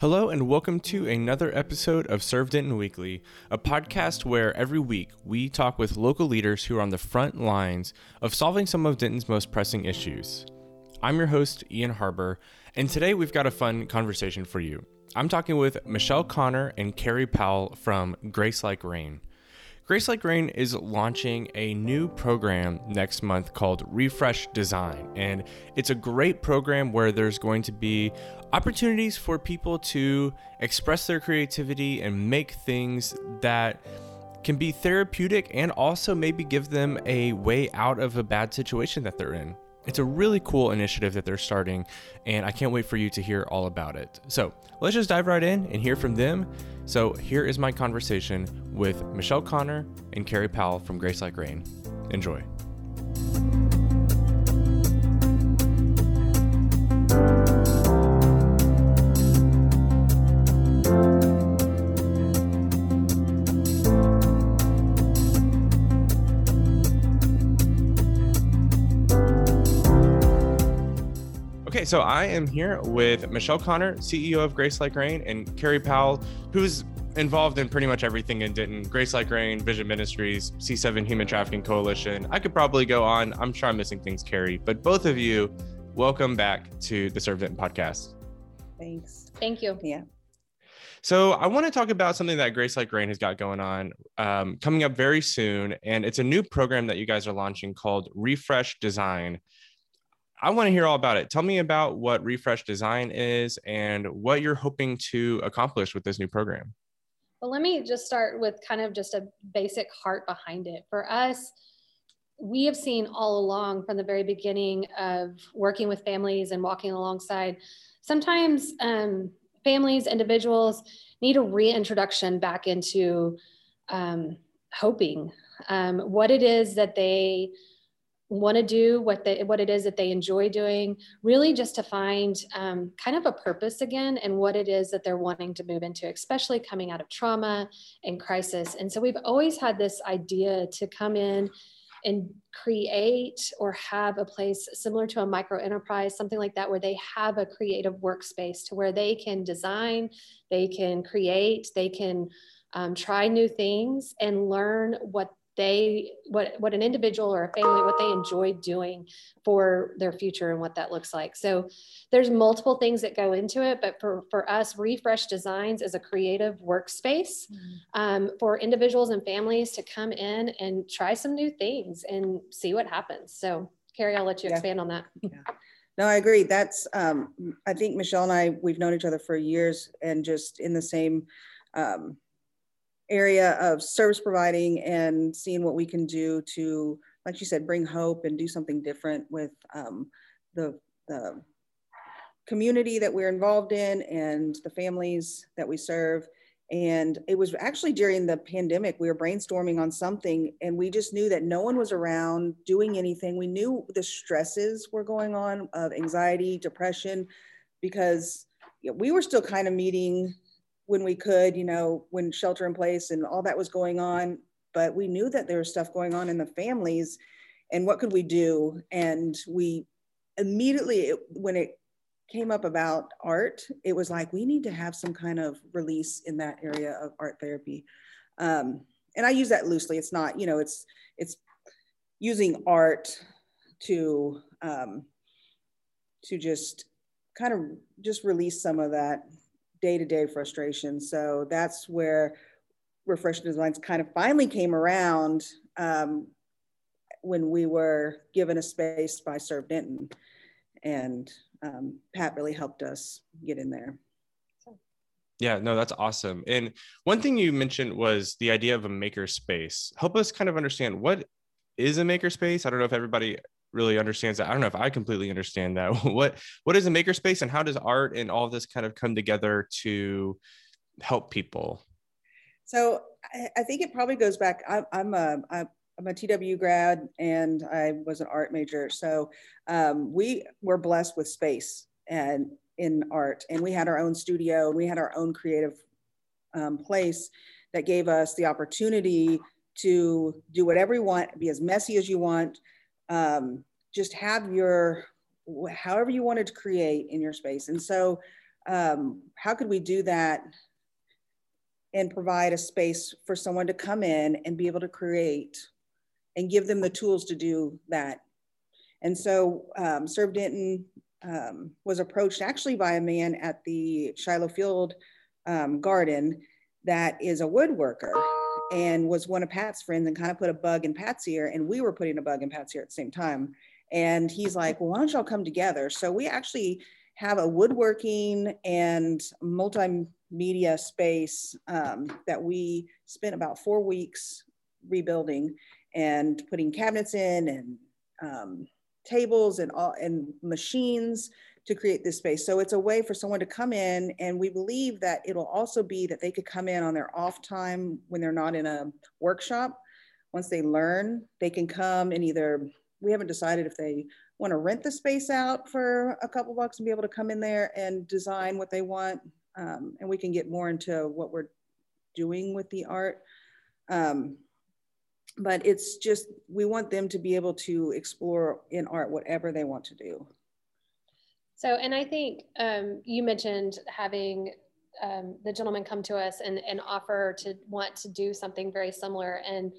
Hello, and welcome to another episode of Serve Denton Weekly, a podcast where every week we talk with local leaders who are on the front lines of solving some of Denton's most pressing issues. I'm your host, Ian Harbour, and today we've got a fun conversation for you. I'm talking with Michelle Connor and Carrie Powell from Grace Like Rain. Grace Like Rain is launching a new program next month called Refresh Design. And it's a great program where there's going to be opportunities for people to express their creativity and make things that can be therapeutic and also maybe give them a way out of a bad situation that they're in. It's a really cool initiative that they're starting, and I can't wait for you to hear all about it. So let's just dive right in and hear from them. So here is my conversation with Michelle Connor and Carrie Powell from Grace Like Rain. Enjoy. So I am here with Michelle Connor, CEO of Grace Like Rain, and Carrie Powell, who's involved in pretty much everything in Denton Grace Like Rain, Vision Ministries, C7 Human Trafficking Coalition. I could probably go on. I'm sure I'm missing things, Carrie, but both of you, welcome back to the Serve Denton podcast. Thanks. Thank you. Yeah. So I want to talk about something that Grace Like Rain has got going on um, coming up very soon, and it's a new program that you guys are launching called Refresh Design. I want to hear all about it. Tell me about what Refresh Design is and what you're hoping to accomplish with this new program. Well, let me just start with kind of just a basic heart behind it. For us, we have seen all along from the very beginning of working with families and walking alongside, sometimes um, families, individuals need a reintroduction back into um, hoping um, what it is that they want to do what they what it is that they enjoy doing really just to find um, kind of a purpose again and what it is that they're wanting to move into especially coming out of trauma and crisis. And so we've always had this idea to come in and create or have a place similar to a micro enterprise something like that where they have a creative workspace to where they can design they can create they can um, try new things and learn what they what what an individual or a family what they enjoy doing for their future and what that looks like so there's multiple things that go into it but for for us refresh designs is a creative workspace mm-hmm. um, for individuals and families to come in and try some new things and see what happens so carrie i'll let you yeah. expand on that yeah. No, I agree. That's, um, I think Michelle and I, we've known each other for years and just in the same um, area of service providing and seeing what we can do to, like you said, bring hope and do something different with um, the, the community that we're involved in and the families that we serve. And it was actually during the pandemic, we were brainstorming on something and we just knew that no one was around doing anything. We knew the stresses were going on of anxiety, depression, because we were still kind of meeting when we could, you know, when shelter in place and all that was going on. But we knew that there was stuff going on in the families and what could we do? And we immediately, when it came up about art, it was like, we need to have some kind of release in that area of art therapy. Um, and I use that loosely. It's not, you know, it's, it's using art to, um, to just kind of just release some of that day-to-day frustration. So that's where Refresh Designs kind of finally came around um, when we were given a space by Serve Denton. And um, Pat really helped us get in there. Yeah, no, that's awesome. And one thing you mentioned was the idea of a maker space. Help us kind of understand what is a maker space. I don't know if everybody really understands that. I don't know if I completely understand that. what what is a makerspace and how does art and all this kind of come together to help people? So I, think it probably goes back. I'm a I'm a TW grad and I was an art major. So um, we were blessed with space and in art, and we had our own studio and we had our own creative um, place that gave us the opportunity to do whatever you want, be as messy as you want, um, just have your however you wanted to create in your space and so um, how could we do that and provide a space for someone to come in and be able to create and give them the tools to do that. And so um, Serve Denton um, was approached actually by a man at the Shiloh Field um, Garden that is a woodworker and was one of Pat's friends and kind of put a bug in Pat's ear. And we were putting a bug in Pat's ear at the same time. And he's like, well, why don't y'all come together? So we actually have a woodworking and multimedia space um, that we spent about four weeks rebuilding and putting cabinets in and um, tables and all and machines to create this space. So it's a way for someone to come in and we believe that it'll also be that they could come in on their off time when they're not in a workshop. Once they learn, they can come and either, we haven't decided if they want to rent the space out for a couple bucks and be able to come in there and design what they want. Um, and we can get more into what we're doing with the art. Um, but it's just, we want them to be able to explore in art whatever they want to do. So, and I think um, you mentioned having um, the gentleman come to us and, and offer to want to do something very similar. And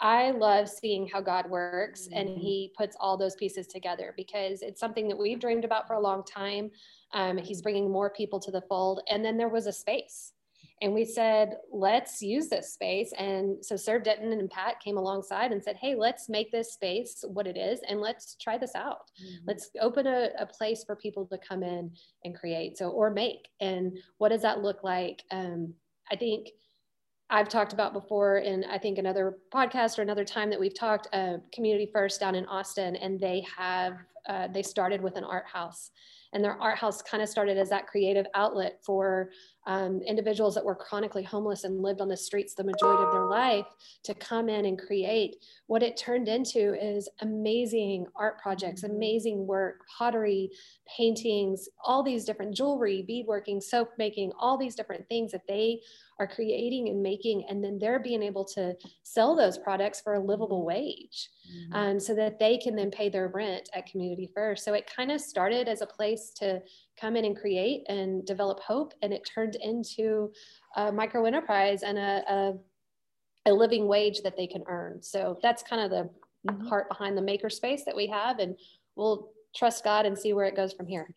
I love seeing how God works and mm-hmm. he puts all those pieces together because it's something that we've dreamed about for a long time. Um, he's bringing more people to the fold. And then there was a space and we said, let's use this space. And so Serve Denton and Pat came alongside and said, hey, let's make this space what it is and let's try this out. Mm-hmm. Let's open a, a, place for people to come in and create. So, or make. And what does that look like? Um, I think I've talked about before, in I think another podcast or another time that we've talked, uh, Community First down in Austin, and they have, uh, they started with an art house and their art house kind of started as that creative outlet for um, individuals that were chronically homeless and lived on the streets the majority of their life to come in and create. What it turned into is amazing art projects, mm-hmm. amazing work, pottery, paintings, all these different jewelry, beadworking, soap making, all these different things that they are creating and making, and then they're being able to sell those products for a livable wage mm-hmm. um, so that they can then pay their rent at Community First. So it kind of started as a place to come in and create and develop hope, and it turned into a micro enterprise and a, a, a living wage that they can earn. So that's kind of the mm-hmm. heart behind the makerspace that we have, and we'll trust God and see where it goes from here.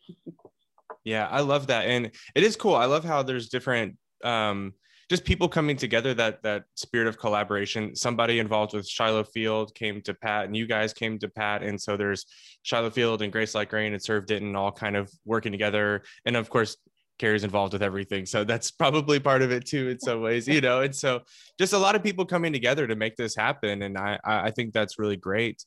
Yeah, I love that. And it is cool. I love how there's different um just people coming together that that spirit of collaboration somebody involved with shiloh field came to pat and you guys came to pat and so there's shiloh field and grace like rain and Serve Denton and all kind of working together and of course Carrie's involved with everything. So that's probably part of it too, in some ways, you know. And so just a lot of people coming together to make this happen. And I I think that's really great.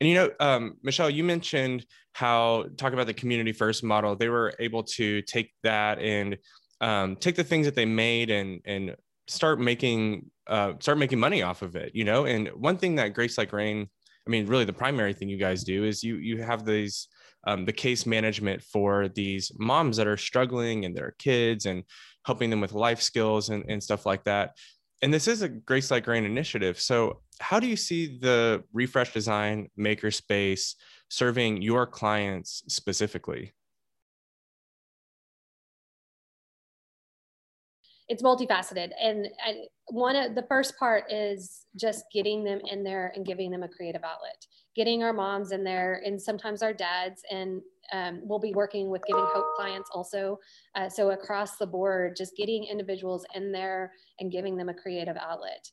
And you know, um, Michelle, you mentioned how talk about the community first model. They were able to take that and um, take the things that they made and and start making uh, start making money off of it you know? And one thing that grace like rain i mean really the primary thing you guys do is you you have these um, the case management for these moms that are struggling and their kids and helping them with life skills and, and stuff like that. And this is a grace like rain initiative. So how do you see the refresh design makerspace serving your clients specifically it's multifaceted. And, one of the first part is just getting them in there and giving them a creative outlet getting our moms in there and sometimes our dads. And um, we'll be working with giving hope clients also uh, so across the board just getting individuals in there and giving them a creative outlet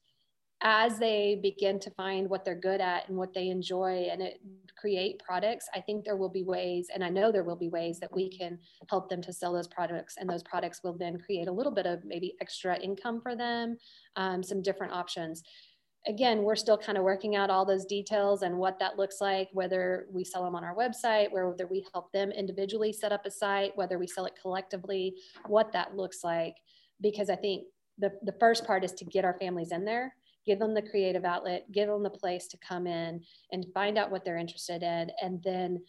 as they begin to find what they're good at and what they enjoy and it, create products, I think there will be ways, and I know there will be ways that we can help them to sell those products, and those products will then create a little bit of maybe extra income for them, um, some different options. Again, we're still kind of working out all those details and what that looks like, whether we sell them on our website, whether we help them individually set up a site, whether we sell it collectively, what that looks like. Because I think the, the first part is to get our families in there give them the creative outlet, give them the place to come in and find out what they're interested in, and then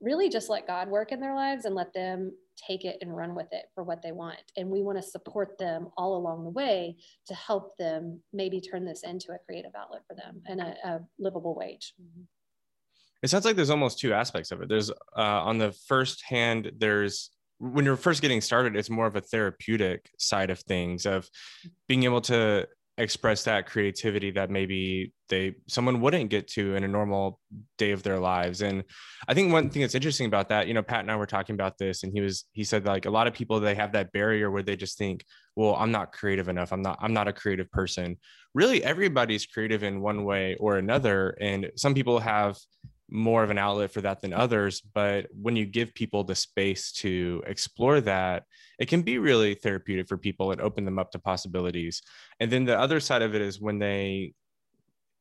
really just let God work in their lives and let them take it and run with it for what they want. And we want to support them all along the way to help them maybe turn this into a creative outlet for them and a, a livable wage. It sounds like there's almost two aspects of it. There's uh, on the first hand, there's when you're first getting started, it's more of a therapeutic side of things of being able to express that creativity that maybe they someone wouldn't get to in a normal day of their lives. And i think one thing that's interesting about that you know pat and i were talking about this and he was he said like a lot of people they have that barrier where they just think well i'm not creative enough. I'm not i'm not a creative person. Really everybody's creative in one way or another. And some people have more of an outlet for that than others. But when you give people the space to explore that, it can be really therapeutic for people and open them up to possibilities. And then the other side of it is when they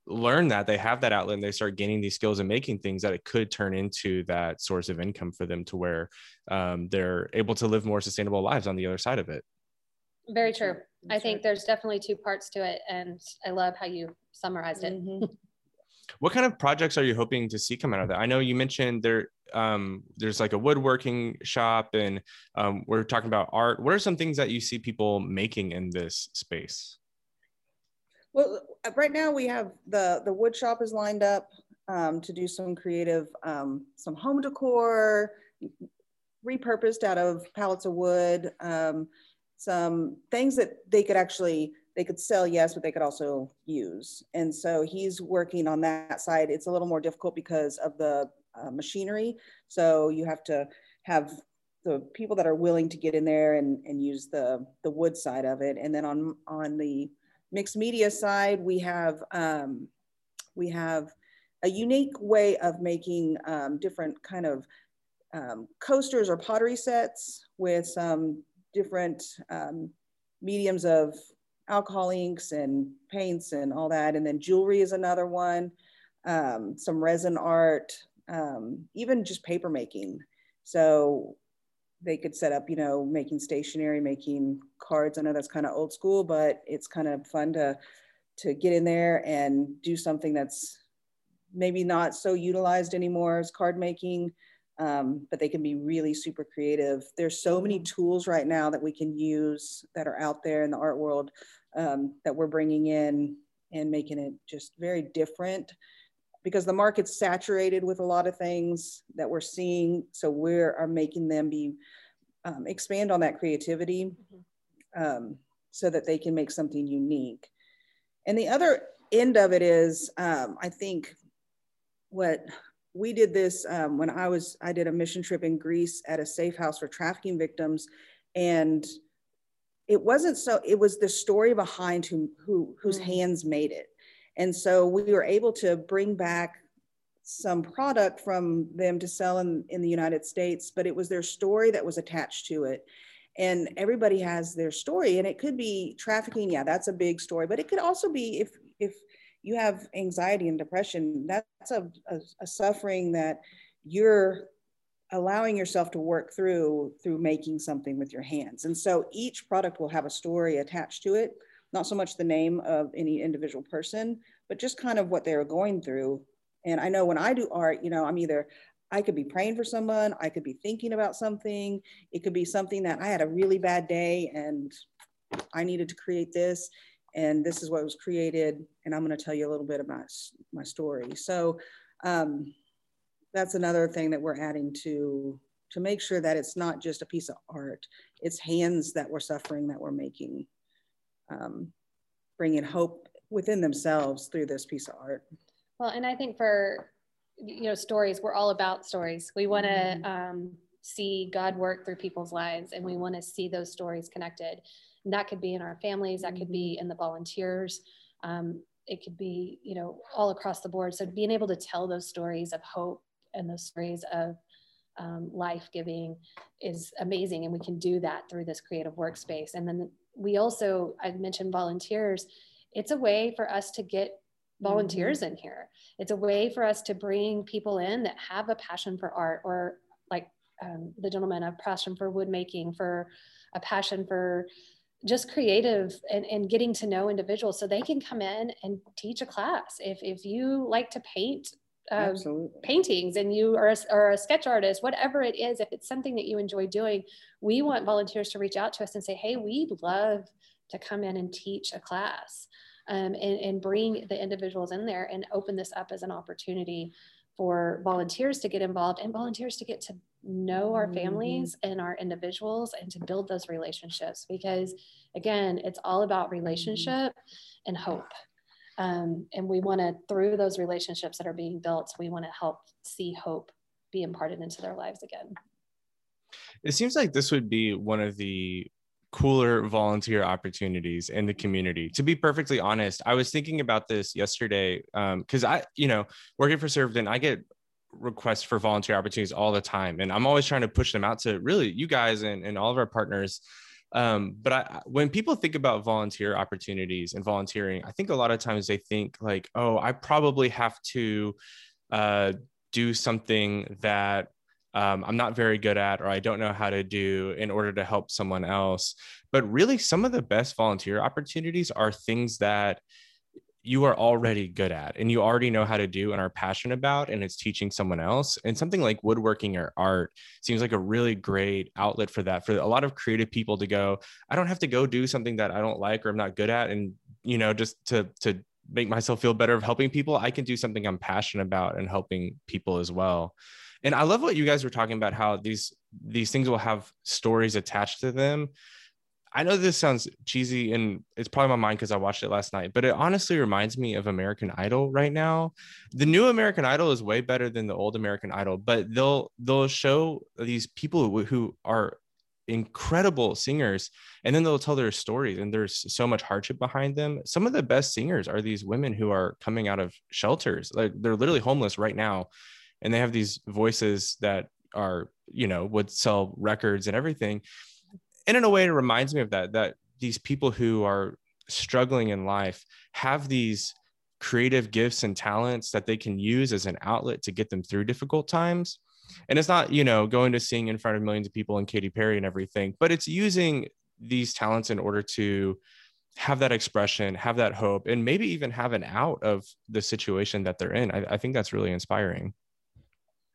learn that they have that outlet and they start gaining these skills and making things that it could turn into that source of income for them to where um, they're able to live more sustainable lives on the other side of it. Very true. I think there's definitely two parts to it. And I love how you summarized it. Mm-hmm. What kind of projects are you hoping to see come out of that? I know you mentioned there um, there's like a woodworking shop and um, we're talking about art. What are some things that you see people making in this space? Well, uh, right now we have the the wood shop is lined up um, to do some creative, um, some home decor, repurposed out of pallets of wood, um, some things that they could actually they could sell, yes, but they could also use. And so he's working on that side. It's a little more difficult because of the uh, machinery. So you have to have the people that are willing to get in there and, and use the, the wood side of it. And then on, on the mixed media side, we have, um, we have a unique way of making um, different kind of um, coasters or pottery sets with some different um, mediums of alcohol inks and paints and all that. And then jewelry is another one, um, some resin art, um, even just paper making. So they could set up, you know, making stationery, making cards. I know that's kind of old school, but it's kind of fun to to get in there and do something that's maybe not so utilized anymore as card making um, but they can be really super creative. There's so many mm-hmm. tools right now that we can use that are out there in the art world um, that we're bringing in and making it just very different because the market's saturated with a lot of things that we're seeing. So we are making them be um, expand on that creativity mm-hmm. um, so that they can make something unique. And the other end of it is, um, I think, what we did this um, when I was, I did a mission trip in Greece at a safe house for trafficking victims. And it wasn't so, it was the story behind who, who whose mm-hmm. hands made it. And so we were able to bring back some product from them to sell in, in the United States, but it was their story that was attached to it. And everybody has their story, and it could be trafficking. Yeah, that's a big story, but it could also be if if you have anxiety and depression, that's a, a, a suffering that you're allowing yourself to work through through making something with your hands. And so each product will have a story attached to it, not so much the name of any individual person, but just kind of what they're going through. And I know when I do art, you know, I'm either I could be praying for someone, I could be thinking about something, it could be something that I had a really bad day and I needed to create this and this is what was created. And I'm going to tell you a little bit about my story. So um, that's another thing that we're adding to to make sure that it's not just a piece of art. It's hands that we're suffering that we're making, um, bringing hope within themselves through this piece of art. Well, and I think for you know stories, we're all about stories. We want to mm-hmm. um, see God work through people's lives, and we want to see those stories connected. And that could be in our families, that could be mm-hmm. in the volunteers. Um, it could be, you know, all across the board. So being able to tell those stories of hope and those stories of um, life giving is amazing. And we can do that through this creative workspace. And then we also, I mentioned volunteers. It's a way for us to get volunteers mm-hmm. in here. It's a way for us to bring people in that have a passion for art or like um, the gentleman, a passion for wood making, for a passion for just creative and, and getting to know individuals so they can come in and teach a class. If, if you like to paint uh, paintings and you are a, are a sketch artist, whatever it is, if it's something that you enjoy doing, we want volunteers to reach out to us and say, hey, we'd love to come in and teach a class um, and, and bring the individuals in there and open this up as an opportunity for volunteers to get involved and volunteers to get to know our mm-hmm. families and our individuals and to build those relationships because again it's all about relationship and hope um, and we want to through those relationships that are being built we want to help see hope be imparted into their lives again it seems like this would be one of the cooler volunteer opportunities in the community. To be perfectly honest, I was thinking about this yesterday because um, I, you know, working for Served I get requests for volunteer opportunities all the time, and I'm always trying to push them out to really you guys and, and all of our partners. Um, but I, when people think about volunteer opportunities and volunteering, I think a lot of times they think like, oh, I probably have to uh, do something that um, I'm not very good at or I don't know how to do in order to help someone else. But really, some of the best volunteer opportunities are things that you are already good at and you already know how to do and are passionate about and it's teaching someone else and something like woodworking or art seems like a really great outlet for that for a lot of creative people to go i don't have to go do something that i don't like or i'm not good at and you know just to to make myself feel better of helping people i can do something i'm passionate about and helping people as well. And i love what you guys were talking about how these these things will have stories attached to them i know this sounds cheesy and it's probably my mind because i watched it last night but it honestly reminds me of american idol right now. The new american idol is way better than the old american idol but they'll they'll show these people who, are incredible singers and then they'll tell their stories and there's so much hardship behind them. Some of the best singers are these women who are coming out of shelters like they're literally homeless right now and they have these voices that are you know would sell records and everything and in a way it reminds me of that that these people who are struggling in life have these creative gifts and talents that they can use as an outlet to get them through difficult times. And it's not you know going to sing in front of millions of people and Katy Perry and everything but it's using these talents in order to have that expression have that hope and maybe even have an out of the situation that they're in. I, I think that's really inspiring.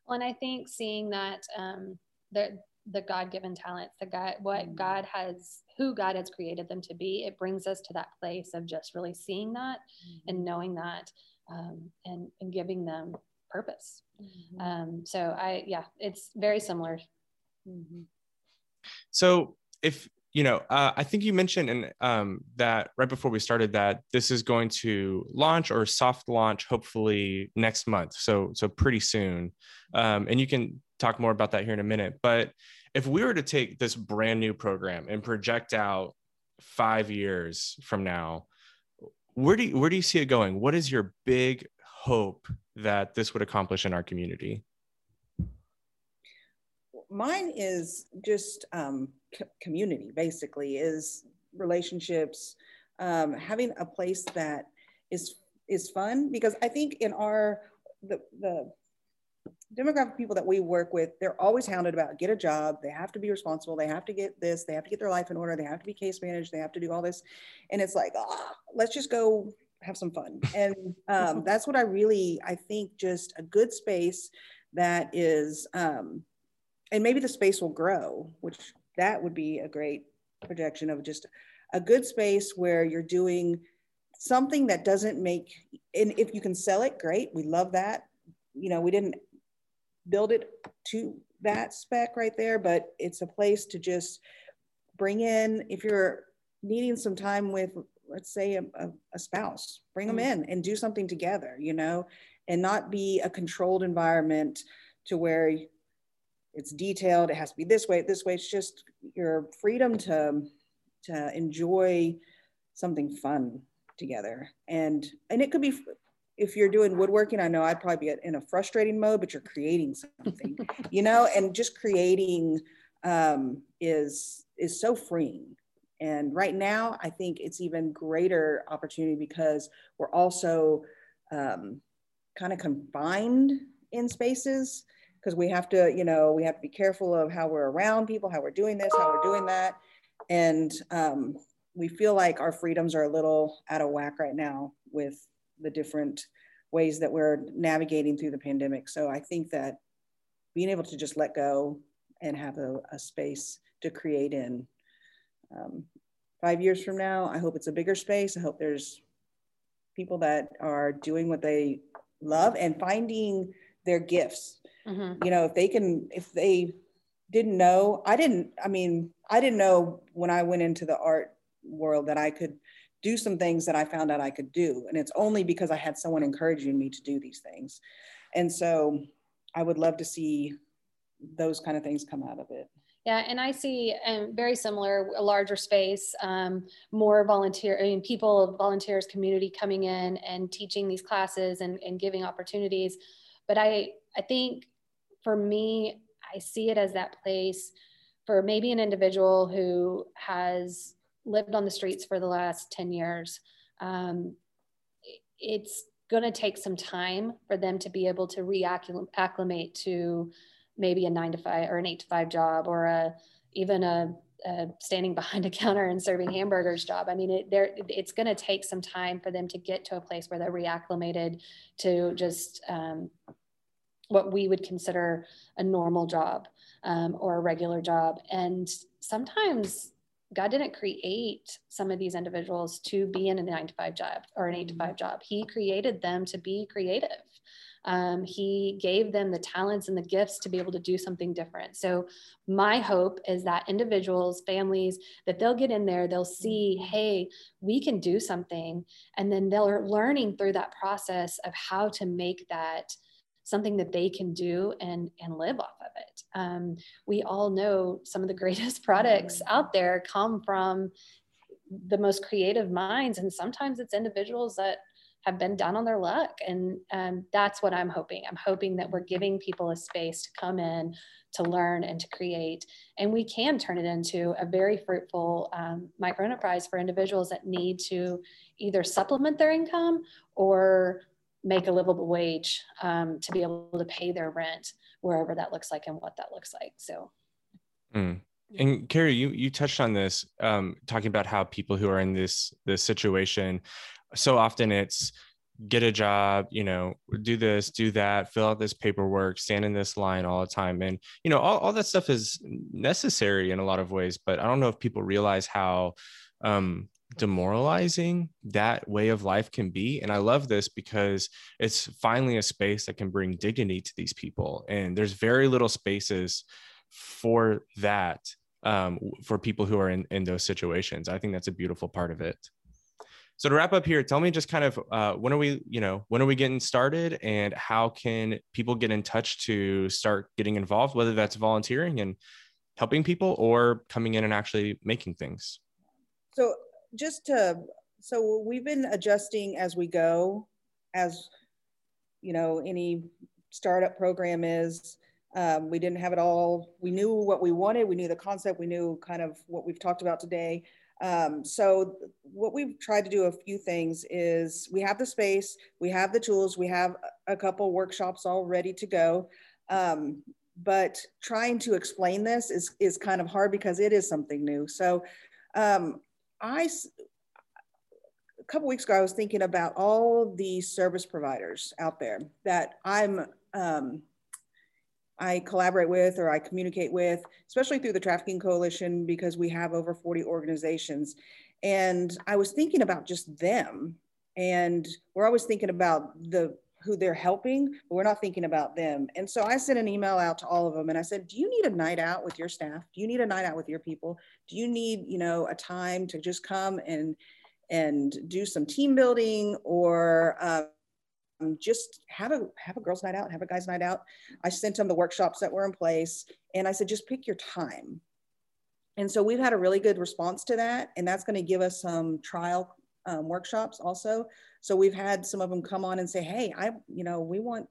Well, and I think seeing that um, the the God given talents, the God, what mm-hmm. God has, who God has created them to be, it brings us to that place of just really seeing that mm-hmm. and knowing that um, and, and giving them purpose. Mm-hmm. Um, so I, yeah, it's very similar. Mm-hmm. So if you know, uh, I think you mentioned and um, that right before we started that this is going to launch or soft launch hopefully next month. So so pretty soon, um, and you can talk more about that here in a minute. But if we were to take this brand new program and project out five years from now, where do you, where do you see it going? What is your big hope that this would accomplish in our community? Mine is just um, community basically is relationships um, having a place that is is fun because i think in our the, the demographic people that we work with they're always hounded about get a job they have to be responsible they have to get this they have to get their life in order they have to be case managed they have to do all this and it's like oh, let's just go have some fun. And um, that's what i really i think just a good space that is um, and maybe the space will grow which that would be a great projection of just a good space where you're doing something that doesn't make and if you can sell it great we love that you know we didn't build it to that spec right there but it's a place to just bring in if you're needing some time with let's say a, a, spouse bring them mm-hmm. in and do something together you know and not be a controlled environment to where it's detailed. It has to be this way, this way. It's just your freedom to to enjoy something fun together. And and it could be if you're doing woodworking. I know I'd probably be in a frustrating mode, but you're creating something, you know. And just creating um, is is so freeing. And right now, I think it's even greater opportunity because we're also um, kind of confined in spaces because we have to, you know, we have to be careful of how we're around people, how we're doing this, how we're doing that. And um, we feel like our freedoms are a little out of whack right now with the different ways that we're navigating through the pandemic. So I think that being able to just let go and have a, a space to create in um, five years from now, I hope it's a bigger space. I hope there's people that are doing what they love and finding their gifts Mm-hmm. You know, if they can, if they didn't know, I didn't, I mean, I didn't know when I went into the art world that I could do some things that I found out I could do. And it's only because I had someone encouraging me to do these things. And so I would love to see those kind of things come out of it. Yeah, and I see um, very similar, a larger space, um, more volunteer, I mean, people, volunteers, community coming in and teaching these classes and, and giving opportunities. But I, I think for me, I see it as that place for maybe an individual who has lived on the streets for the last 10 years. Um, it's going to take some time for them to be able to reacclimate to maybe a nine to five or an eight to five job or a even a, a standing behind a counter and serving hamburgers job. I mean, it, it's going to take some time for them to get to a place where they're reacclimated to just um, what we would consider a normal job um, or a regular job. And sometimes God didn't create some of these individuals to be in a nine to five job or an eight to five job. He created them to be creative. Um, he gave them the talents and the gifts to be able to do something different. So, my hope is that individuals, families, that they'll get in there, they'll see, hey, we can do something. And then they're learning through that process of how to make that something that they can do and and live off of it. Um, we all know some of the greatest products out there come from the most creative minds and sometimes it's individuals that have been down on their luck and um, that's what i'm hoping. I'm hoping that we're giving people a space to come in to learn and to create. And we can turn it into a very fruitful um, micro enterprise for individuals that need to either supplement their income or make a livable wage um, to be able to pay their rent wherever that looks like and what that looks like. So. Mm. And Carrie, you you touched on this, um, talking about how people who are in this this situation, so often it's get a job, you know, do this, do that, fill out this paperwork, stand in this line all the time, and you know, all, all that stuff is necessary in a lot of ways. But I don't know if people realize how um, demoralizing that way of life can be. And I love this because it's finally a space that can bring dignity to these people. And there's very little spaces for that um, for people who are in, in those situations. I think that's a beautiful part of it. So to wrap up here, tell me just kind of uh, when are we, you know, when are we getting started and how can people get in touch to start getting involved, whether that's volunteering and helping people or coming in and actually making things? So just to, so we've been adjusting as we go, as you know, any startup program is. Um, we didn't have it all. We knew what we wanted. We knew the concept. We knew kind of what we've talked about today. Um, so what we've tried to do a few things is we have the space, we have the tools, we have a couple workshops all ready to go. Um, but trying to explain this is, is kind of hard because it is something new. So um, I, a couple weeks ago, I was thinking about all the service providers out there that I'm, um, I collaborate with or I communicate with, especially through the Trafficking Coalition, because we have over 40 organizations. And I was thinking about just them. And we're always thinking about the who they're helping, but we're not thinking about them. And so I sent an email out to all of them and I said, do you need a night out with your staff? Do you need a night out with your people? Do you need, you know, a time to just come and and do some team building or um, just have a have a girls night out, have a guys night out. I sent them the workshops that were in place and I said, just pick your time. And so we've had a really good response to that. And that's going to give us some trial um, workshops also. So we've had some of them come on and say, hey, I, you know, we want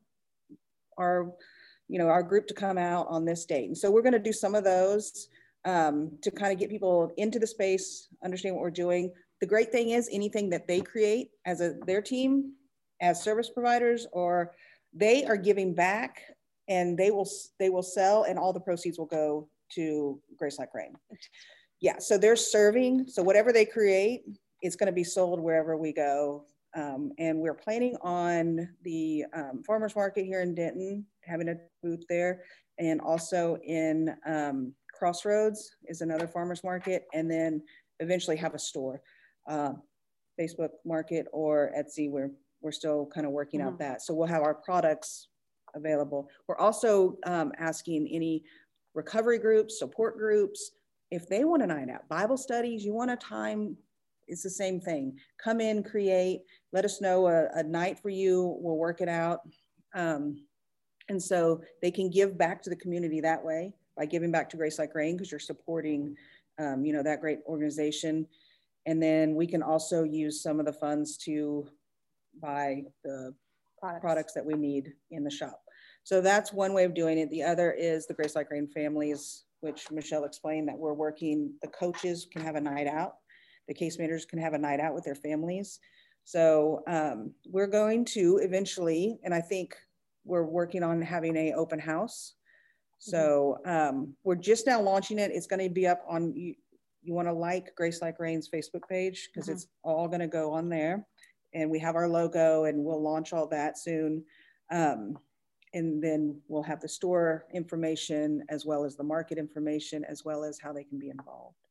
our, you know, our group to come out on this date. And so we're going to do some of those um, to kind of get people into the space, understand what we're doing. The great thing is anything that they create as a their team, as service providers, or they are giving back and they will they will sell and all the proceeds will go to Grace Like Rain. Yeah, so they're serving. So whatever they create, it's going to be sold wherever we go. Um, and we're planning on the um, farmers market here in Denton, having a booth there, and also in um, Crossroads is another farmers market, and then eventually have a store, uh, Facebook Market or Etsy. We're we're still kind of working mm -hmm. out mm-hmm. that. So we'll have our products available. We're also um, asking any recovery groups, support groups, if they want a night out, Bible studies, you want a time, it's the same thing. Come in, create, let us know a, a night for you, we'll work it out. Um, and so they can give back to the community that way by giving back to Grace Like Rain because you're supporting, um, you know, that great organization. And then we can also use some of the funds to buy the products, products that we need in the shop. So that's one way of doing it. The other is the Grace Like Rain families, which Michelle explained that we're working, the coaches can have a night out. The case managers can have a night out with their families. So um, we're going to eventually, and I think we're working on having a open house. So um, we're just now launching it. It's going to be up on you. You want to like Grace Like Rain's Facebook page because mm -hmm. it's all going to go on there, and we have our logo, and we'll launch all that soon. Um, and then we'll have the store information as well as the market information as well as how they can be involved.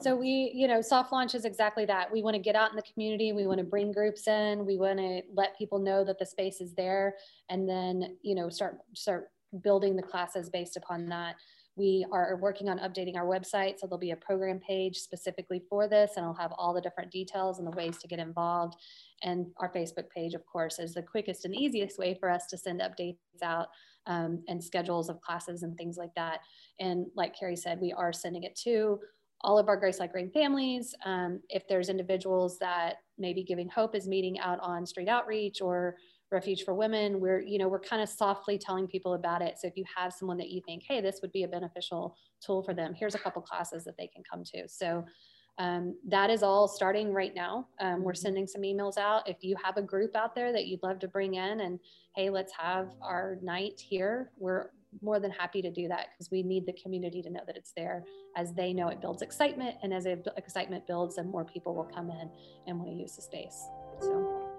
So we, you know, soft launch is exactly that. We want to get out in the community. We want to bring groups in. We want to let people know that the space is there, and then you know start start building the classes based upon that. We are working on updating our website, so there'll be a program page specifically for this, and I'll have all the different details and the ways to get involved. And our Facebook page, of course, is the quickest and easiest way for us to send updates out um, and schedules of classes and things like that. And like Carrie said, we are sending it to all of our Grace Like Rain families. Um, if there's individuals that maybe Giving Hope is meeting out on street outreach or Refuge for Women, we're, you know, we're kind of softly telling people about it. So if you have someone that you think, hey, this would be a beneficial tool for them, here's a couple classes that they can come to. So um, that is all starting right now. Um, we're mm-hmm. sending some emails out. If you have a group out there that you'd love to bring in and, hey, let's have our night here, we're more than happy to do that because we need the community to know that it's there. As they know, it builds excitement, and as excitement builds, then more people will come in and want to use the space. So.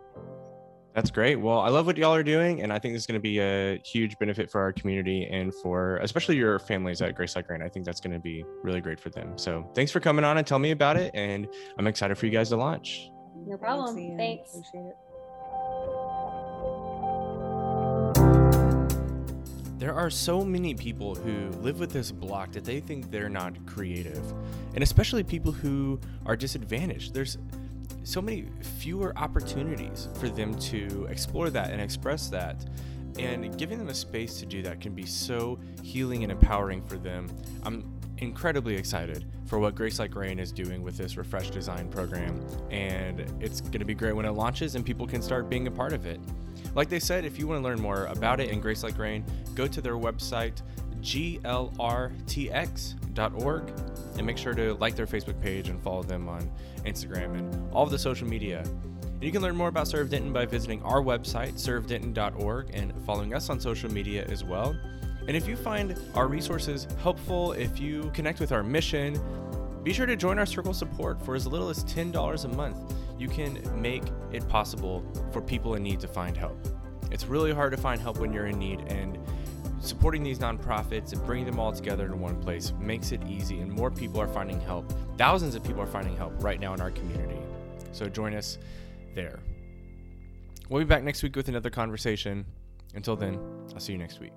That's great. Well, I love what y'all are doing, and I think this is going to be a huge benefit for our community and for especially your families at Grace Like Rain. I think that's going to be really great for them. So, thanks for coming on and tell me about it, and I'm excited for you guys to launch. No problem. Thanks. thanks. There are so many people who live with this block that they think they're not creative, and especially people who are disadvantaged. There's so many fewer opportunities for them to explore that and express that. And giving them a space to do that can be so healing and empowering for them. I'm incredibly excited for what Grace Like Rain is doing with this Refresh Design program. And it's going to be great when it launches and people can start being a part of it. Like they said, if you want to learn more about it and Grace Like Rain, go to their website, glrtx.org, and make sure to like their Facebook page and follow them on Instagram and all of the social media. And you can learn more about Serve Denton by visiting our website, servedenton.org, and following us on social media as well. And if you find our resources helpful, if you connect with our mission, be sure to join our circle support for as little as $10 a month. You can make it possible for people in need to find help. It's really hard to find help when you're in need, and supporting these nonprofits and bringing them all together in one place makes it easy, and more people are finding help. Thousands of people are finding help right now in our community. So join us there. We'll be back next week with another conversation. Until then, I'll see you next week.